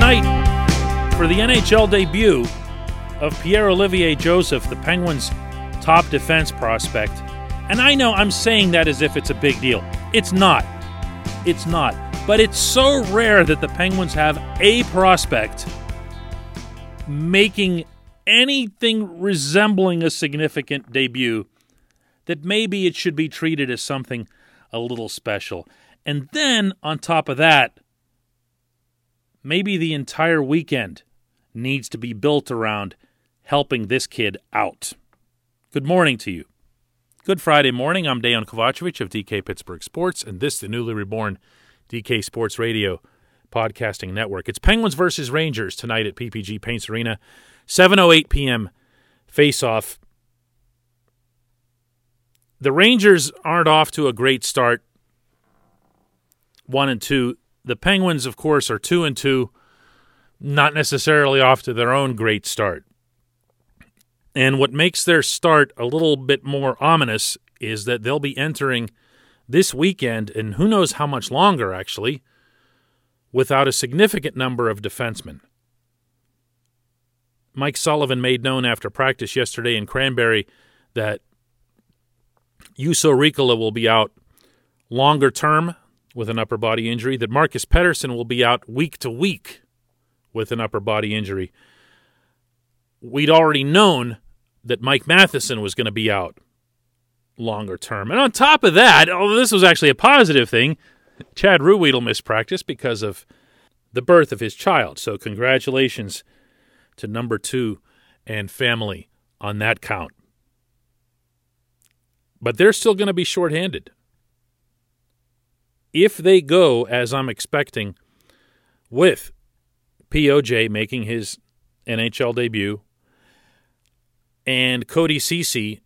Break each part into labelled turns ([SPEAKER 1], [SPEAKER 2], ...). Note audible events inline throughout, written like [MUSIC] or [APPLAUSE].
[SPEAKER 1] tonight for the NHL debut of Pierre Olivier Joseph, the Penguins' top defense prospect. And I know I'm saying that as if it's a big deal. It's not. It's not. But it's so rare that the Penguins have a prospect making anything resembling a significant debut that maybe it should be treated as something a little special. And then on top of that, maybe the entire weekend needs to be built around helping this kid out. Good morning to you. Good Friday morning. I'm Dejan Kovacevic of DK Pittsburgh Sports, and this the newly reborn DK Sports Radio podcasting network. It's Penguins versus Rangers tonight at PPG Paints Arena, 7:08 p.m. face-off. The Rangers aren't off to a great start. 1 and 2. The Penguins of course are 2 and 2, not necessarily off to their own great start. And what makes their start a little bit more ominous is that they'll be entering this weekend, and who knows how much longer actually, without a significant number of defensemen. Mike Sullivan made known after practice yesterday in Cranberry that Juuso Riikola will be out longer term with an upper body injury, that Marcus Pettersson will be out week to week with an upper body injury. We'd already known that Mike Matheson was going to be out longer term. And on top of that, although this was actually a positive thing, Chad Ruhwedel missed practice because of the birth of his child. So congratulations to number two and family on that count. But they're still going to be shorthanded. If they go, as I'm expecting, with POJ making his NHL debut and Cody Ceci,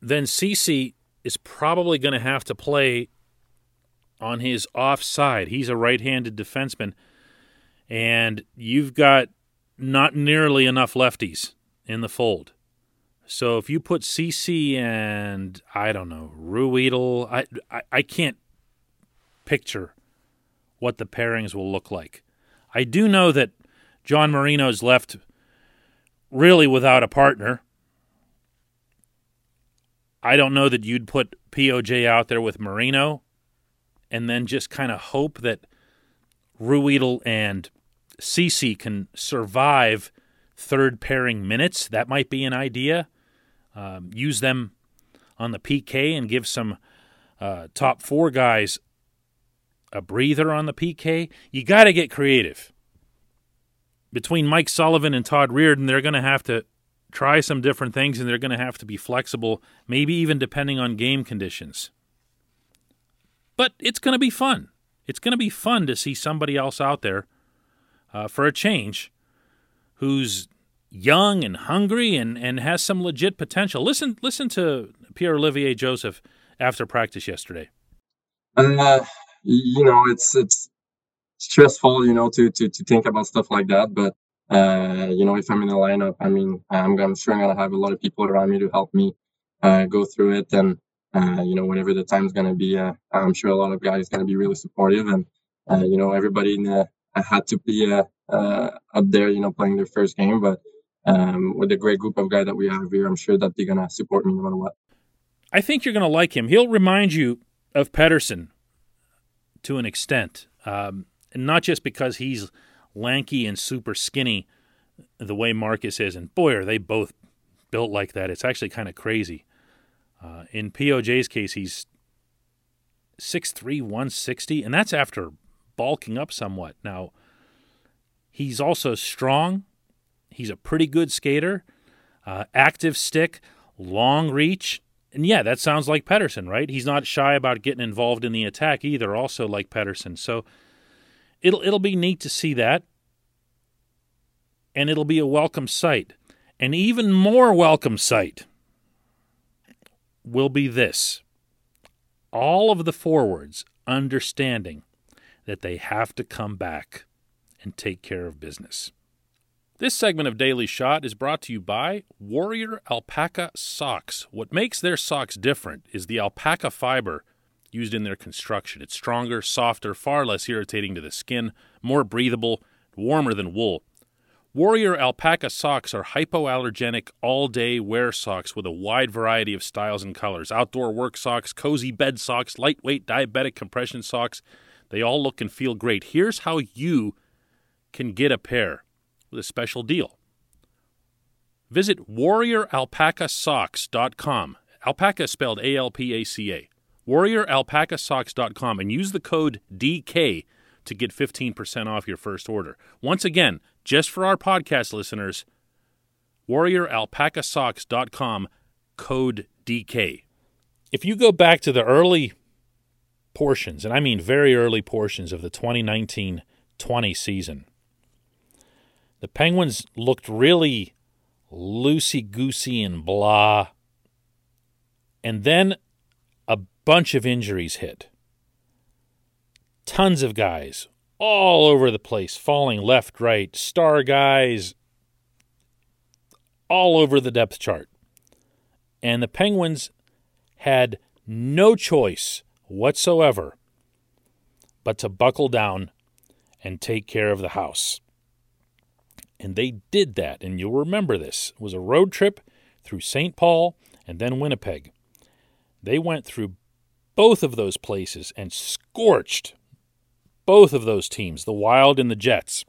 [SPEAKER 1] then Ceci is probably going to have to play on his offside. He's a right handed defenseman, and you've got not nearly enough lefties in the fold. So if you put Ceci and I don't know Ruhwedel, I, I I can't picture what the pairings will look like. I do know that John Marino's left really without a partner. I don't know that you'd put POJ out there with Marino and then just kind of hope that Ruhwedel and Ceci can survive third pairing minutes. That might be an idea. Um, use them on the PK and give some uh, top four guys a breather on the PK. You got to get creative. Between Mike Sullivan and Todd Reirden, they're going to have to try some different things and they're going to have to be flexible, maybe even depending on game conditions. But it's going to be fun. It's going to be fun to see somebody else out there uh, for a change who's young and hungry and, and has some legit potential. Listen, listen to Pierre Olivier Joseph after practice yesterday.
[SPEAKER 2] Uh, you know, it's it's stressful, you know, to to to think about stuff like that. But uh, you know, if I'm in the lineup, I mean, I'm I'm sure I'm gonna have a lot of people around me to help me uh, go through it. And uh, you know, whenever the time's gonna be, uh, I'm sure a lot of guys gonna be really supportive. And uh, you know, everybody in the, I had to be uh, uh, up there, you know, playing their first game, but um, with the great group of guys that we have here, I'm sure that they're gonna support me no matter what.
[SPEAKER 1] I think you're gonna like him. He'll remind you of Pettersson to an extent, um, not just because he's lanky and super skinny, the way Marcus is, and boy, are they both built like that. It's actually kind of crazy. Uh, in POJ's case, he's 6'3", 160, and that's after bulking up somewhat. Now, he's also strong. He's a pretty good skater, uh, active stick, long reach. And yeah, that sounds like Pettersson, right? He's not shy about getting involved in the attack either, also like Pettersson. So it'll it'll be neat to see that. And it'll be a welcome sight. An even more welcome sight will be this all of the forwards understanding that they have to come back and take care of business. This segment of Daily Shot is brought to you by Warrior Alpaca Socks. What makes their socks different is the alpaca fiber used in their construction. It's stronger, softer, far less irritating to the skin, more breathable, warmer than wool. Warrior alpaca socks are hypoallergenic all day wear socks with a wide variety of styles and colors. Outdoor work socks, cozy bed socks, lightweight diabetic compression socks. They all look and feel great. Here's how you can get a pair with a special deal. Visit warrioralpacasocks.com. Alpaca spelled A L P A C A. Warrioralpacasocks.com and use the code DK to get 15% off your first order. Once again, just for our podcast listeners, warrioralpacasocks.com, code DK. If you go back to the early portions, and I mean very early portions of the 2019 20 season, the Penguins looked really loosey goosey and blah. And then a bunch of injuries hit. Tons of guys all over the place, falling left, right, star guys all over the depth chart. And the Penguins had no choice whatsoever but to buckle down and take care of the house. And they did that, and you'll remember this. It was a road trip through St. Paul and then Winnipeg. They went through both of those places and scorched both of those teams, the Wild and the Jets,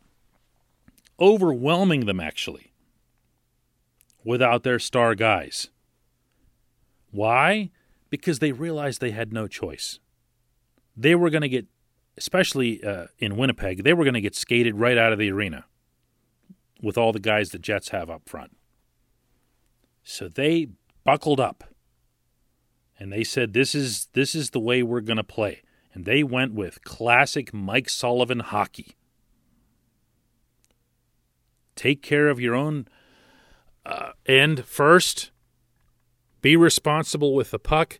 [SPEAKER 1] overwhelming them actually without their star guys. Why? Because they realized they had no choice. They were going to get, especially uh, in Winnipeg, they were going to get skated right out of the arena with all the guys the Jets have up front. So they buckled up and they said this is this is the way we're going to play and they went with classic Mike Sullivan hockey. Take care of your own uh, end first. Be responsible with the puck.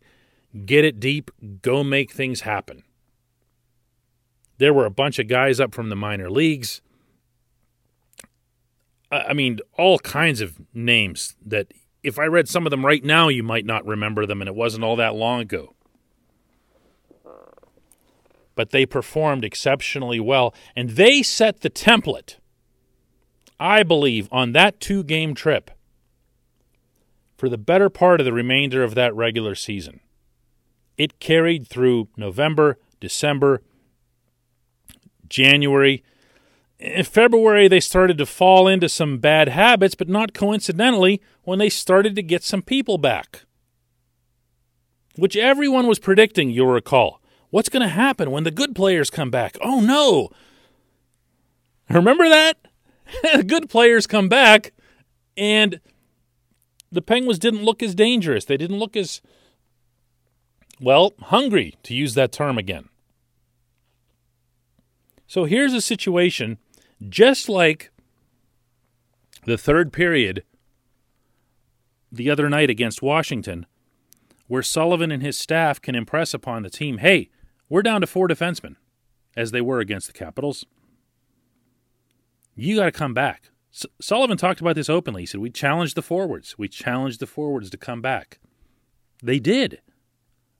[SPEAKER 1] Get it deep. Go make things happen. There were a bunch of guys up from the minor leagues. I mean, all kinds of names that if I read some of them right now, you might not remember them, and it wasn't all that long ago but they performed exceptionally well. And they set the template, I believe, on that two game trip for the better part of the remainder of that regular season. It carried through November, December, January. In February, they started to fall into some bad habits, but not coincidentally, when they started to get some people back. Which everyone was predicting, you'll recall. What's going to happen when the good players come back? Oh no. Remember that? [LAUGHS] good players come back and the Penguins didn't look as dangerous. They didn't look as well, hungry to use that term again. So here's a situation just like the third period the other night against Washington, where Sullivan and his staff can impress upon the team hey, we're down to four defensemen, as they were against the Capitals. You got to come back. S- Sullivan talked about this openly. He said, We challenged the forwards. We challenged the forwards to come back. They did.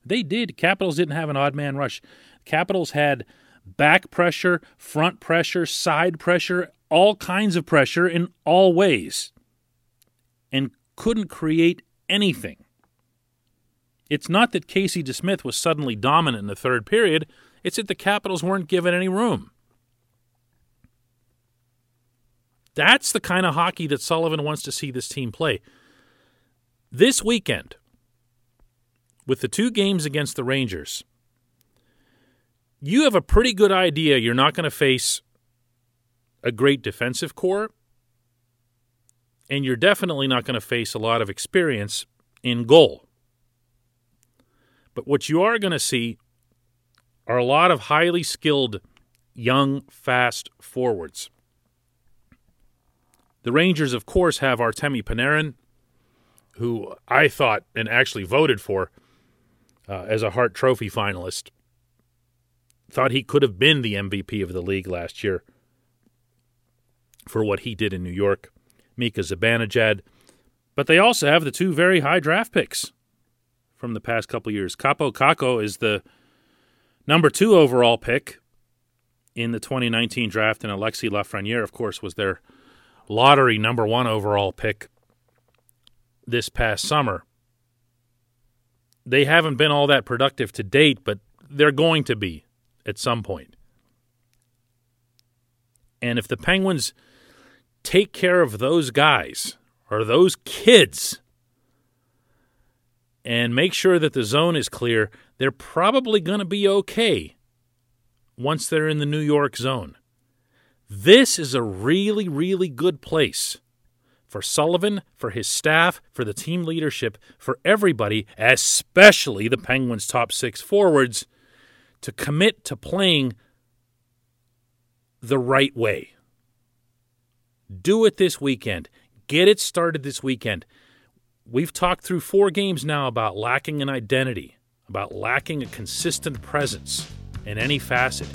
[SPEAKER 1] They did. Capitals didn't have an odd man rush. Capitals had back pressure, front pressure, side pressure, all kinds of pressure in all ways, and couldn't create anything. It's not that Casey DeSmith was suddenly dominant in the third period, it's that the Capitals weren't given any room. That's the kind of hockey that Sullivan wants to see this team play. This weekend, with the two games against the Rangers, you have a pretty good idea you're not going to face a great defensive corps, and you're definitely not going to face a lot of experience in goal. But what you are going to see are a lot of highly skilled, young, fast forwards. The Rangers, of course, have Artemi Panarin, who I thought and actually voted for uh, as a Hart Trophy finalist. Thought he could have been the MVP of the league last year for what he did in New York. Mika Zibanejad. But they also have the two very high draft picks from the past couple years. Kaapo Kakko is the number two overall pick in the 2019 draft, and Alexis Lafreniere, of course, was their lottery number one overall pick this past summer. They haven't been all that productive to date, but they're going to be at some point. And if the Penguins take care of those guys or those kids and make sure that the zone is clear, they're probably going to be okay once they're in the New York zone. This is a really, really good place for Sullivan, for his staff, for the team leadership, for everybody, especially the Penguins' top six forwards, to commit to playing the right way. Do it this weekend. Get it started this weekend. We've talked through four games now about lacking an identity, about lacking a consistent presence in any facet.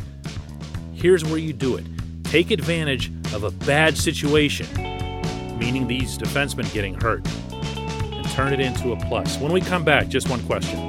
[SPEAKER 1] Here's where you do it take advantage of a bad situation, meaning these defensemen getting hurt, and turn it into a plus. When we come back, just one question.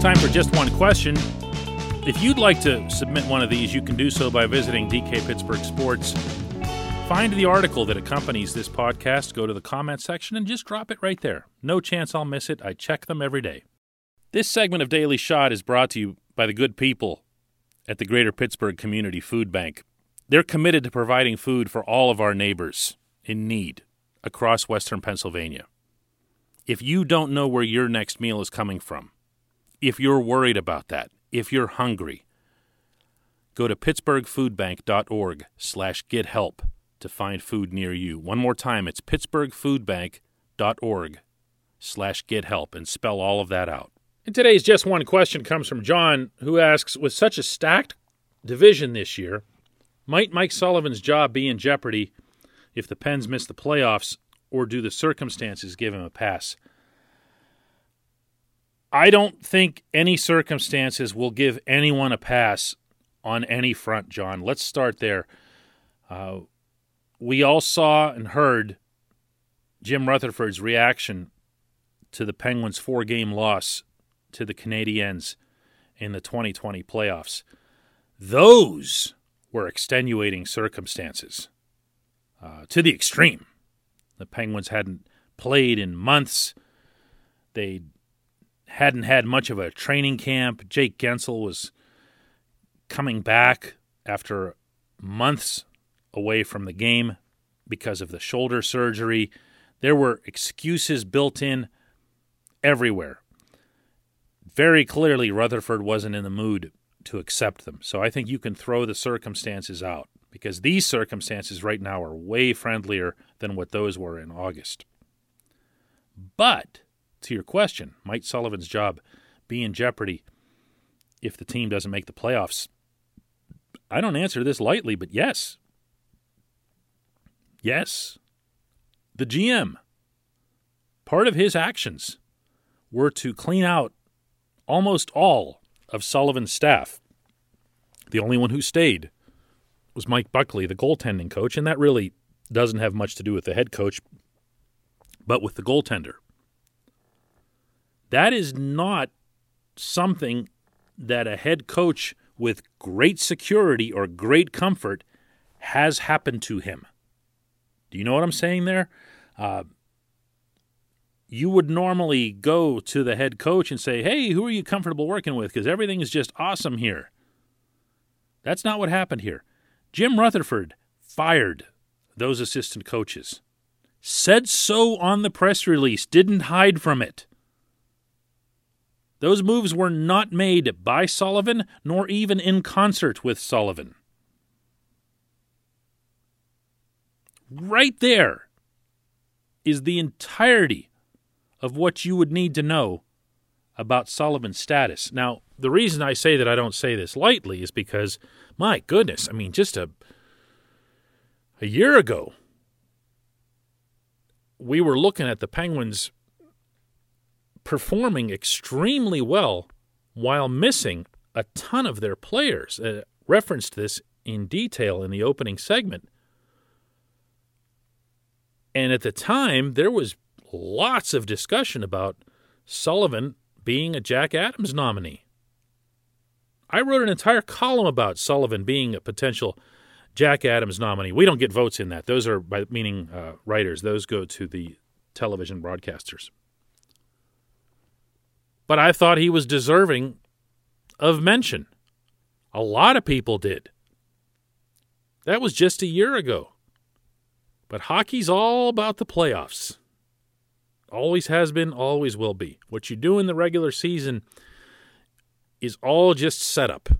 [SPEAKER 1] Time for just one question. If you'd like to submit one of these, you can do so by visiting DK Pittsburgh Sports. Find the article that accompanies this podcast, go to the comment section, and just drop it right there. No chance I'll miss it. I check them every day. This segment of Daily Shot is brought to you by the good people at the Greater Pittsburgh Community Food Bank. They're committed to providing food for all of our neighbors in need across Western Pennsylvania. If you don't know where your next meal is coming from, if you're worried about that, if you're hungry, go to pittsburghfoodbank.org slash get help to find food near you. One more time, it's pittsburghfoodbank.org slash get help and spell all of that out. And today's Just One question comes from John, who asks, with such a stacked division this year, might Mike Sullivan's job be in jeopardy if the Pens miss the playoffs, or do the circumstances give him a pass? I don't think any circumstances will give anyone a pass on any front, John. Let's start there. Uh, we all saw and heard Jim Rutherford's reaction to the Penguins' four game loss to the Canadiens in the 2020 playoffs. Those were extenuating circumstances uh, to the extreme. The Penguins hadn't played in months. They hadn't had much of a training camp. Jake Guentzel was coming back after months away from the game because of the shoulder surgery. There were excuses built in everywhere. Very clearly, Rutherford wasn't in the mood to accept them. So I think you can throw the circumstances out because these circumstances right now are way friendlier than what those were in August. But to your question, might Sullivan's job be in jeopardy if the team doesn't make the playoffs? I don't answer this lightly, but yes. Yes. The GM, part of his actions were to clean out almost all of Sullivan's staff. The only one who stayed was Mike Buckley, the goaltending coach, and that really doesn't have much to do with the head coach, but with the goaltender. That is not something that a head coach with great security or great comfort has happened to him. Do you know what I'm saying there? Uh, you would normally go to the head coach and say, Hey, who are you comfortable working with? Because everything is just awesome here. That's not what happened here. Jim Rutherford fired those assistant coaches, said so on the press release, didn't hide from it. Those moves were not made by Sullivan, nor even in concert with Sullivan. Right there is the entirety of what you would need to know about Sullivan's status. Now, the reason I say that I don't say this lightly is because, my goodness, I mean, just a a year ago, we were looking at the Penguins performing extremely well while missing a ton of their players. Uh, referenced this in detail in the opening segment. And at the time, there was lots of discussion about Sullivan being a Jack Adams nominee. I wrote an entire column about Sullivan being a potential Jack Adams nominee. We don't get votes in that. Those are, by meaning uh, writers, those go to the television broadcasters. But I thought he was deserving of mention. A lot of people did. That was just a year ago. But hockey's all about the playoffs. Always has been, always will be. What you do in the regular season is all just setup.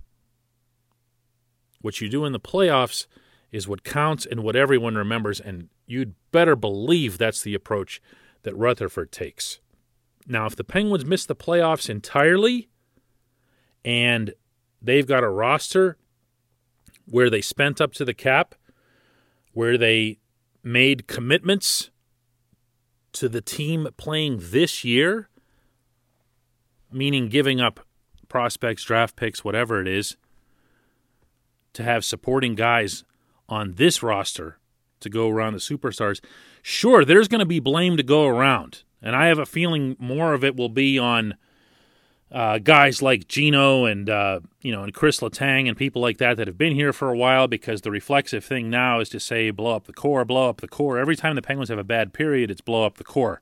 [SPEAKER 1] What you do in the playoffs is what counts and what everyone remembers, and you'd better believe that's the approach that Rutherford takes. Now, if the Penguins miss the playoffs entirely and they've got a roster where they spent up to the cap, where they made commitments to the team playing this year, meaning giving up prospects, draft picks, whatever it is, to have supporting guys on this roster to go around the superstars, sure, there's going to be blame to go around. And I have a feeling more of it will be on uh, guys like Geno and uh, you know and Chris Letang and people like that that have been here for a while because the reflexive thing now is to say blow up the core, blow up the core. Every time the Penguins have a bad period, it's blow up the core.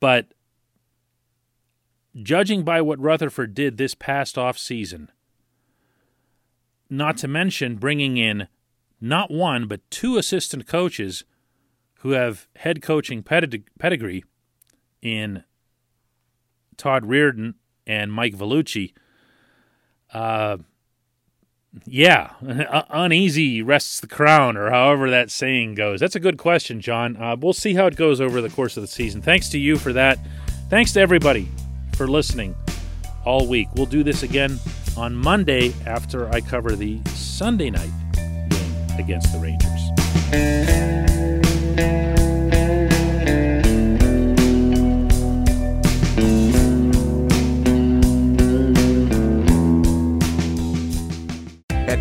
[SPEAKER 1] But judging by what Rutherford did this past off season, not to mention bringing in not one but two assistant coaches who have head coaching pedigree in Todd Reirden and Mike Vellucci. Uh, yeah, [LAUGHS] uneasy rests the crown, or however that saying goes. That's a good question, John. Uh, we'll see how it goes over the course of the season. Thanks to you for that. Thanks to everybody for listening all week. We'll do this again on Monday after I cover the Sunday night game against the Rangers.